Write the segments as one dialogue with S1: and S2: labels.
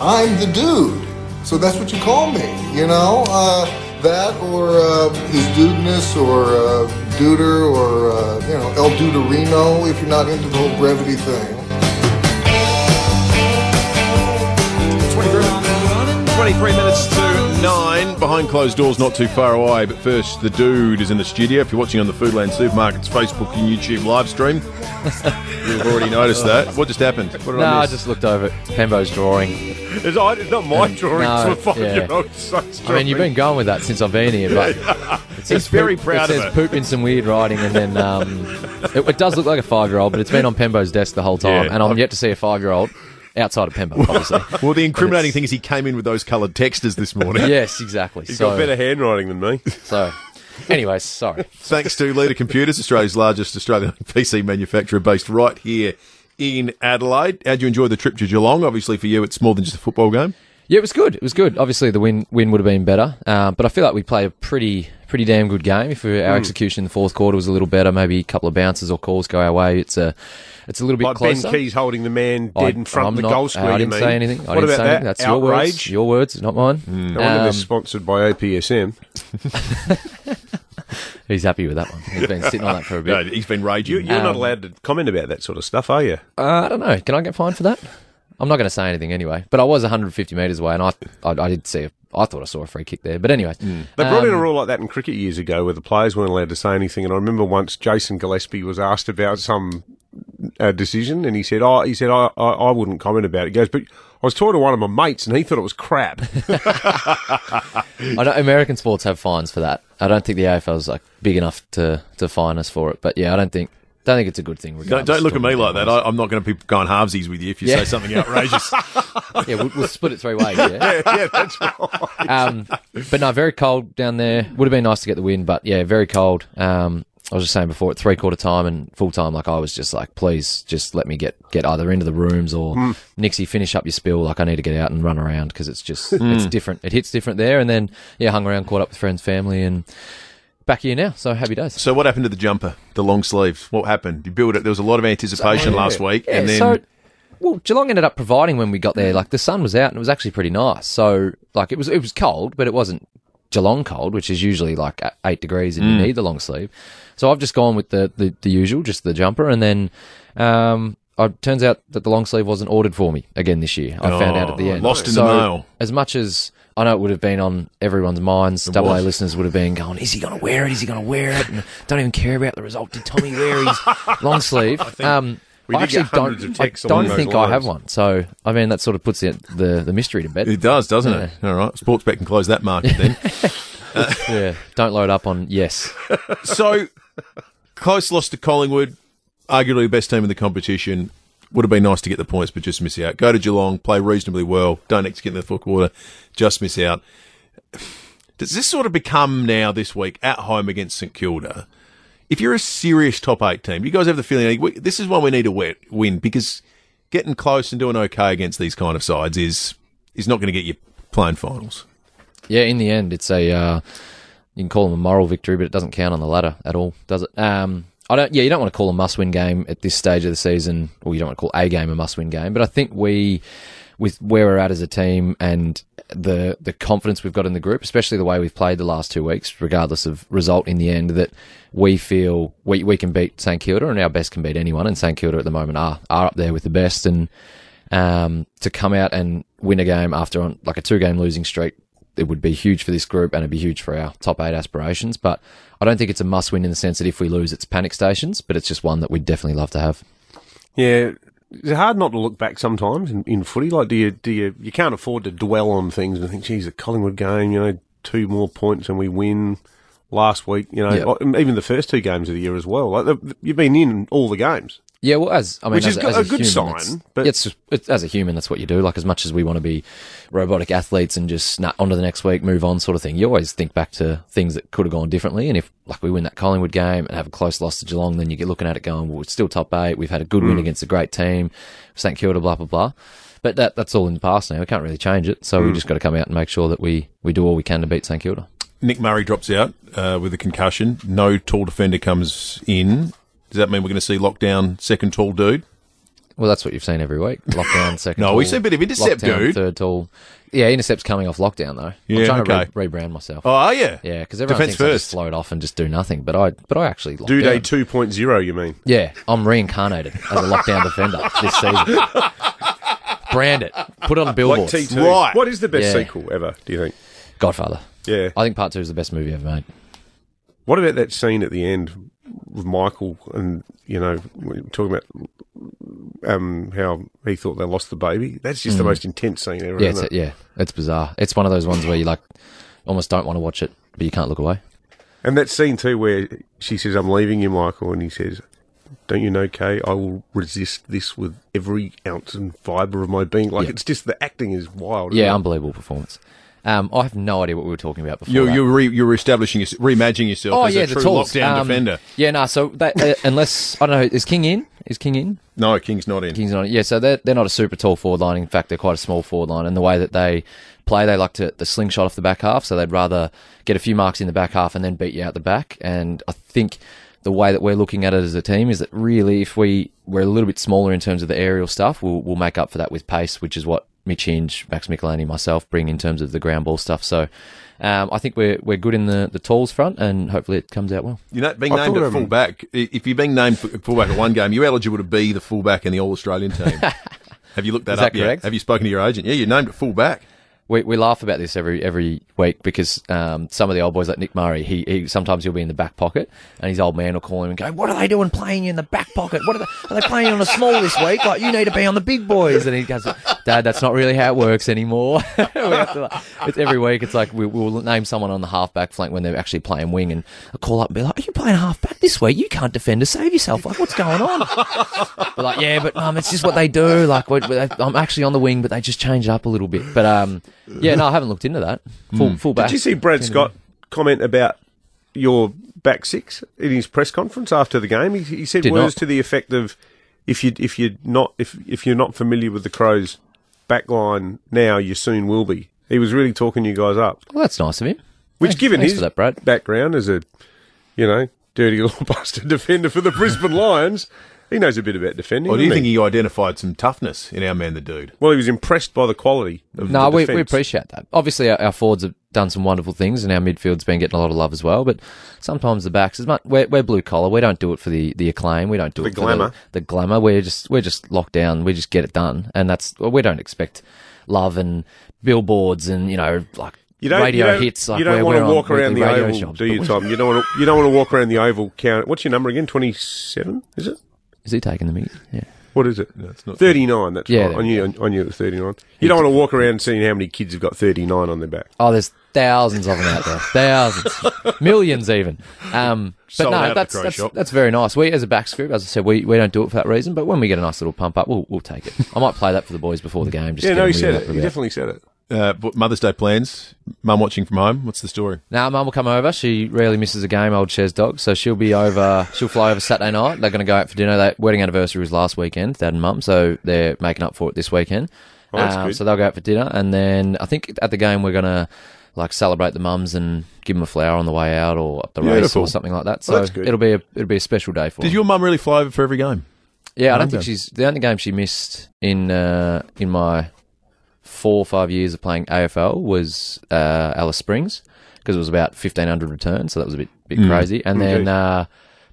S1: I'm the dude. So that's what you call me, you know? Uh, that or uh, his dudeness or uh, duder or, uh, you know, El Duderino if you're not into the whole brevity thing.
S2: 23 minutes to 9. Behind closed doors, not too far away. But first, the dude is in the studio. If you're watching on the Foodland Supermarkets Facebook and YouTube live stream, you've already noticed that. What just happened? What did
S3: No,
S2: I
S3: I just looked over at Pembo's drawing.
S2: It's, it's not my drawing,
S3: no,
S2: it's a five-year-old
S3: yeah.
S2: son's
S3: I mean, you've been going with that since I've been here, but it says
S2: very
S3: poop,
S2: proud
S3: it
S2: of
S3: says
S2: it.
S3: poop in some weird writing, and then um, it, it does look like a five-year-old, but it's been on Pembo's desk the whole time,
S2: Yeah.
S3: and I'm yet to see a five-year-old outside of Pembo, obviously.
S2: Well, the incriminating thing is he came in with those coloured texters this morning.
S3: yes, exactly.
S4: He's
S3: so,
S4: got better handwriting than me.
S3: so, anyways, sorry.
S2: Thanks to Leader Computers, Australia's largest Australian PC manufacturer based right here in Adelaide. How'd you enjoy the trip to Geelong? Obviously, for you, it's more than just a football game.
S3: Yeah, it was good. It was good. Obviously, the win win would have been better, um, but I feel like we played a pretty pretty damn good game. If our
S2: Hmm.
S3: execution in the fourth quarter was a little better, maybe a couple of bounces or calls go our way. It's a it's a little bit
S4: Like
S3: closer.
S4: Ben Keays holding the man dead
S3: I-
S4: in front
S3: I'm
S4: of the
S3: not-
S4: goal square.
S3: I didn't
S4: mean?
S3: say anything. I
S4: what
S3: didn't
S4: about
S3: say
S4: that?
S3: anything. That's your words.
S4: Outrage.
S3: Your words, not mine.
S4: No wonder
S3: Um,
S4: they're sponsored by OPSM.
S3: he's happy with that one. He's been sitting on that for a
S2: No,
S3: bit.
S2: he's been raging.
S4: You, you're not
S3: Um,
S4: allowed to comment about that sort of stuff, are you?
S3: Uh, I don't know. Can I get fined for that? I'm not going to say anything anyway. But I was 150 metres away, and I, I I did see. A, I thought I saw a free kick there. But anyway,
S4: They brought in a
S3: um,
S4: rule like that in cricket years ago where the players weren't allowed to say anything. And I remember once Jason Gillespie was asked about some uh, decision, and he said, "Oh, he said I, I, I wouldn't comment about it." He goes, "But I was talking to one of my mates, and he thought it was crap."
S3: I know American sports have fines for that. I don't think the AFL is like big enough to to fine us for it. But yeah, I don't think don't think it's a good thing.
S2: Don't, don't look at me like that. I, I'm not going to be going halvesies with you if you
S3: Yeah.
S2: say something outrageous.
S3: yeah, we'll, we'll split it three ways. Yeah.
S4: yeah, that's right.
S3: um, but no, very cold down there. Would have been nice to get the win, but yeah, very cold. Um, I was just saying before at three quarter time and full time, like I was just like, please just let me get, get either into the rooms or Nixie finish up your spill. Like I need to get out and run around because it's just, it's different. It hits different there. And then, yeah, hung around, caught up with friends, family and back here now. So happy days.
S2: so, what happened to the jumper, the long sleeve? What happened? You built it. There was a lot of anticipation last week,
S3: Yeah,
S2: and then
S3: so well, Geelong ended up providing when we got there. Like the sun was out and it was actually pretty nice. So like it was it was cold, but it wasn't Geelong cold, which is usually like eight degrees and you need the long sleeve. So I've just gone with the the, the usual, just the jumper, and then. Um, it turns out that the long sleeve wasn't ordered for me again this year. I found out at the
S2: Oh,
S3: end.
S2: lost in
S3: so,
S2: the mail.
S3: As much as I know it would have been on everyone's minds, double A listeners would have been going, "Is he going to wear it? Is he going to wear it?" And don't even care about the result. Did Tommy wear his long sleeve? um, I actually don't. I don't think I have one. So I mean, that sort of puts the the, the mystery to bed.
S2: it does, doesn't it? All right, sports Sportsbet can close that market then.
S3: yeah, don't load up on yes.
S2: so, close loss to Collingwood, arguably the best team in the competition. Would have been nice to get the points, but just miss out. Go to Geelong, play reasonably well, don't execute in the fourth quarter, just miss out. Does this sort of become now this week at home against St Kilda? If you're a serious top eight team, you guys have the feeling like, this is one we need to win because getting close and doing okay against these kind of sides is is not going to get you playing finals.
S3: Yeah, in the end, it's a uh, you can call them a moral victory, but it doesn't count on the ladder at all, does it? Um, I don't. Yeah, you don't want to call a must-win game at this stage of the season, or you don't want to call a game a must-win game. But I think we, with where we're at as a team and the the confidence we've got in the group, especially the way we've played the last two weeks, regardless of result in the end, that we feel we we can beat St Kilda and our best can beat anyone. And St Kilda at the moment are are up there with the best and um, to come out and win a game after on like a two game losing streak, it would be huge for this group and it'd be huge for our top eight aspirations. But I don't think it's a must win in the sense that if we lose, it's panic stations, but it's just one that we'd definitely love to have.
S4: Yeah, it's hard not to look back sometimes in, in footy. Like, do you do you you can't afford to dwell on things and think, geez, the Collingwood game, you know, two more points and we win last week. You know, like, even the first two games of the year as well. Like, you've been in all the games.
S3: Yeah, well, as I mean,
S4: Which
S3: as,
S4: is
S3: as
S4: a good
S3: human,
S4: sign, but-
S3: it's, it's as a human, that's what you do. Like as much as we want to be robotic athletes and just nah, on to the next week, move on, sort of thing. You always think back to things that could have gone differently. And if like we win that Collingwood game and have a close loss to Geelong, then you get looking at it going, well, it's still top eight. We've had a good
S4: Mm.
S3: win against a great team, St Kilda, blah blah blah. But that that's all in the past now. We can't really change it. So
S4: Mm.
S3: we just got to come out and make sure that we we do all we can to beat St Kilda.
S2: Nick Murray drops out uh, with a concussion. No tall defender comes in. Does that mean we're going to see lockdown second tall dude?
S3: Well, that's what you've seen every week. Lockdown, second.
S2: No,
S3: tall,
S2: we see a bit of intercept,
S3: lockdown,
S2: dude.
S3: Third tall. Yeah, intercept's coming off lockdown though.
S2: Yeah,
S3: I'm trying to re- rebrand myself.
S2: Oh, are you?
S3: Yeah, because everyone
S2: Defense
S3: thinks I just
S2: first.
S3: float off and just do nothing, but I, but I actually lock
S4: Do day
S3: down.
S4: 2.0, you mean?
S3: Yeah, I'm reincarnated as a lockdown defender this season. Brand it, put it on
S4: Like
S3: billboards.
S4: T2.
S2: Right.
S4: What is the best
S3: Yeah.
S4: sequel ever, do you think?
S3: Godfather.
S4: Yeah.
S3: I think Part Two is the best movie ever made.
S4: What about that scene at the end with Michael and, you know, talking about um, how he thought they lost the baby? That's just the most intense scene ever,
S3: Mm. Yeah, it's,
S4: it?
S3: yeah, it's bizarre. It's one of those ones where you like almost don't want to watch it, but you can't look away.
S4: And that scene too where she says, I'm leaving you, Michael, and he says, Don't you know, Kay, I will resist this with every ounce and fibre of my being. Like,
S3: Yeah.
S4: it's just the acting is wild.
S3: Yeah,
S4: it?
S3: unbelievable performance. Um, I have no idea what we were talking about before.
S2: You're, you're, re, you're establishing, your- reimagining yourself
S3: oh
S2: as
S3: yeah,
S2: a
S3: the
S2: true
S3: tools.
S2: lockdown
S3: Um,
S2: defender.
S3: Yeah, no. So that, uh, unless I don't know, is King in? Is King in?
S2: No, King's not in.
S3: King's not. In. Yeah, so they're they're not a super tall forward line. In fact, they're quite a small forward line. And the way that they play, they like to the slingshot off the back half. So they'd rather get a few marks in the back half and then beat you out the back. And I think the way that we're looking at it as a team is that really, if we we're a little bit smaller in terms of the aerial stuff, we'll we'll make up for that with pace, which is what Mitch Hinge, Max Michelini, myself bring in terms of the ground ball stuff. So. Um, I think we're we're good in the, the talls front, and hopefully it comes out well.
S2: You know, being
S4: I
S2: named
S4: thought,
S2: at fullback, if you're being named f- fullback at one game, you're eligible to be the fullback in the All Australian team. Have you looked that
S3: Is
S2: up
S3: that
S2: yet? Have you spoken to your agent? Yeah, you're named at fullback.
S3: We, we laugh about this every every week because um, some of the old boys like Nick Murray, he, he sometimes he'll be in the back pocket and his old man will call him and go, "What are they doing playing you in the back pocket? What are they, are they playing on the small this week? Like you need to be on the big boys." And he goes, "Dad, that's not really how it works anymore." to, it's every week. It's like we, we'll name someone on the halfback flank when they're actually playing wing, and I'll call up and be like, "Are you playing halfback this week? You can't defend to save yourself. Like what's going on?" Like, yeah, but um, it's just what they do. Like, I'm actually on the wing, but they just change it up a little bit. But um, yeah, no, I haven't looked into that. Full hmm. full back.
S4: Did you see Brad Scott comment about your back six in his press conference after the game? He, he said
S3: Did
S4: words
S3: not.
S4: to the effect of, "If you if you're not if if you're not familiar with the Crows' back line now, you soon will be." He was really talking you guys up,
S3: Well, that's nice of him.
S4: which,
S3: Thanks-
S4: given
S3: thanks
S4: his
S3: that,
S4: background as a, you know, dirty little bastard defender for the Brisbane Lions, he knows a bit about defending.
S2: Or do you think he identified some toughness in our man, the dude?
S4: Well, he was impressed by the quality of
S3: No,
S4: the
S3: we, we appreciate that. Obviously, our, our forwards have done some wonderful things, and our midfield's been getting a lot of love as well. But sometimes the backs, as much we're, we're blue collar, we don't do it for the, the acclaim. We don't do
S4: The
S3: it for
S4: glamour.
S3: the, the glamour. We're just we're just locked down. We just get it done, and that's well, we don't expect love and billboards and you know like
S4: You don't,
S3: radio
S4: you don't,
S3: hits. Like
S4: you don't
S3: we're,
S4: want
S3: we're
S4: to
S3: on
S4: walk around the
S3: radio
S4: oval,
S3: jobs,
S4: do you, Tom? You don't want to. You don't want to walk around the oval. Count. What's your number again? Twenty-seven. Is it?
S3: Is he taking the meat? Yeah.
S4: What is it?
S2: it's not-
S4: Thirty-nine. That's
S3: Yeah,
S4: right.
S3: there
S4: I
S3: we
S4: knew. I knew it was thirty-nine. You don't want to walk around seeing how many kids have got thirty-nine on their back.
S3: Oh, there's thousands of them out there, thousands, millions even. Um, but
S2: Sold out
S3: no,
S2: at
S3: that's
S2: Crow
S3: that's,
S2: shop.
S3: that's very nice. We as a back group, as I said, we, we don't do it for that reason. But when we get a nice little pump up, we'll we'll take it. I might play that for the boys before the game. Just
S4: Yeah,
S3: to
S4: no, he
S3: get
S4: said
S3: them
S4: it.
S3: reeled
S4: He
S3: up
S4: definitely said it.
S2: Uh, Mother's Day plans. Mum watching from home. What's the story?
S3: Now, Mum will come over. She rarely misses a game, old Ches dog. So she'll be over. She'll fly over Saturday night. They're going to go out for dinner. That wedding anniversary was last weekend, Dad and Mum. So they're making up for it this weekend.
S4: Oh, that's
S3: Um,
S4: good.
S3: So they'll go out for dinner, and then I think at the game we're going to like celebrate the mums and give them a flower on the way out, or up the race, or something like that. So
S4: Well, that's good.
S3: it'll be a it'll be a special day for.
S2: Did
S3: them.
S2: your mum really fly over for every game?
S3: Yeah, I don't think she's the only game she missed in uh, in my four or five years of playing AFL was uh, Alice Springs because it was about fifteen hundred returns, so that was a bit bit crazy. And then uh,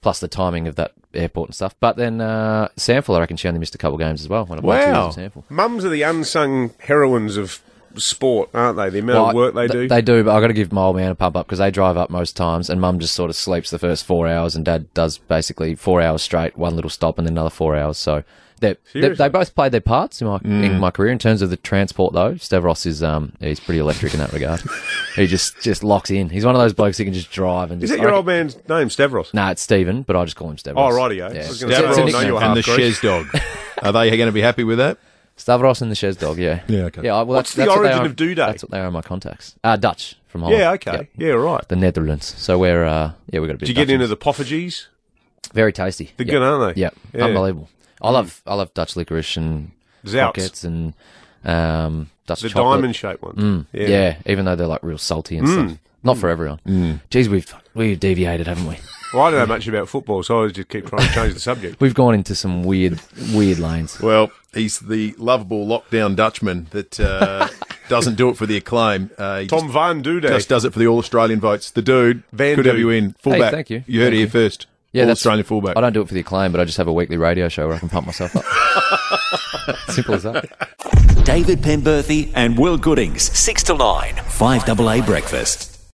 S3: plus the timing of that airport and stuff. But then uh, Sample, I reckon she only missed a couple of games as well when I
S2: Wow.
S4: Mums are the unsung heroines of sport, aren't they? The amount
S3: Well,
S4: of work they
S3: th-
S4: do.
S3: They do, but I've got to give my old man a pump up because they drive up most times, and mum just sort of sleeps the first four hours, and dad does basically four hours straight, one little stop, and then another four hours. So they they they both played their parts in my
S4: Mm.
S3: in my career. In terms of the transport, though, Stavros is um he's pretty electric in that regard. he just just locks in. He's one of those blokes who can just drive and
S4: Is
S3: just.
S4: that your
S3: I
S4: old man's name, Stavros?
S3: Nah, it's Stephen, but I just call him Stavros.
S4: Oh, righty?
S3: Yeah.
S4: I was
S3: It's,
S4: gonna
S3: it's
S4: say,
S3: a
S4: well, I know
S3: nickname.
S4: you were
S2: and the
S4: half Greek.
S2: Shez dog. Are they going to be happy with that?
S3: Stavros and the Shez dog. Yeah.
S2: Yeah, okay.
S3: Yeah. Well,
S4: What's
S3: that's,
S4: the
S3: that's
S4: origin
S3: are-
S4: of Doedee?
S3: That's what they are in my contacts. Uh, Dutch from Holland.
S4: Yeah, okay. Yeah, right.
S3: The Netherlands. So we're uh yeah we got a bit.
S4: Did you get into the poffertjes?
S3: Very tasty.
S4: They're
S3: yeah.
S4: good, aren't they?
S3: Yeah,
S4: Yeah.
S3: Unbelievable. I love I love Dutch licorice and
S4: Zouts.
S3: pockets and um, Dutch
S4: The
S3: chocolate.
S4: diamond shaped one.
S3: Mm, yeah. even though they're like real salty and stuff. Not for everyone. Geez, we've we've deviated, haven't we?
S4: Well, I don't know much about football, so I just keep trying to change the subject.
S3: We've gone into some weird, weird lanes.
S2: Well, he's the lovable lockdown Dutchman that uh, doesn't do it for the acclaim. Uh, he
S4: Tom Van Dude.
S2: just, just does it for the All Australian votes. The dude,
S4: Van
S2: could have
S4: Dude.
S2: you in fullback.
S3: thank you.
S2: You heard
S3: Thank
S2: it here
S3: you.
S2: first.
S3: Yeah,
S2: All
S3: that's
S2: Australian fullback.
S3: I don't do it for the acclaim, but I just have a weekly radio show where I can pump myself up. Simple as that.
S5: David Penberthy and Will Goodings, 6 to 9, 5AA Breakfast.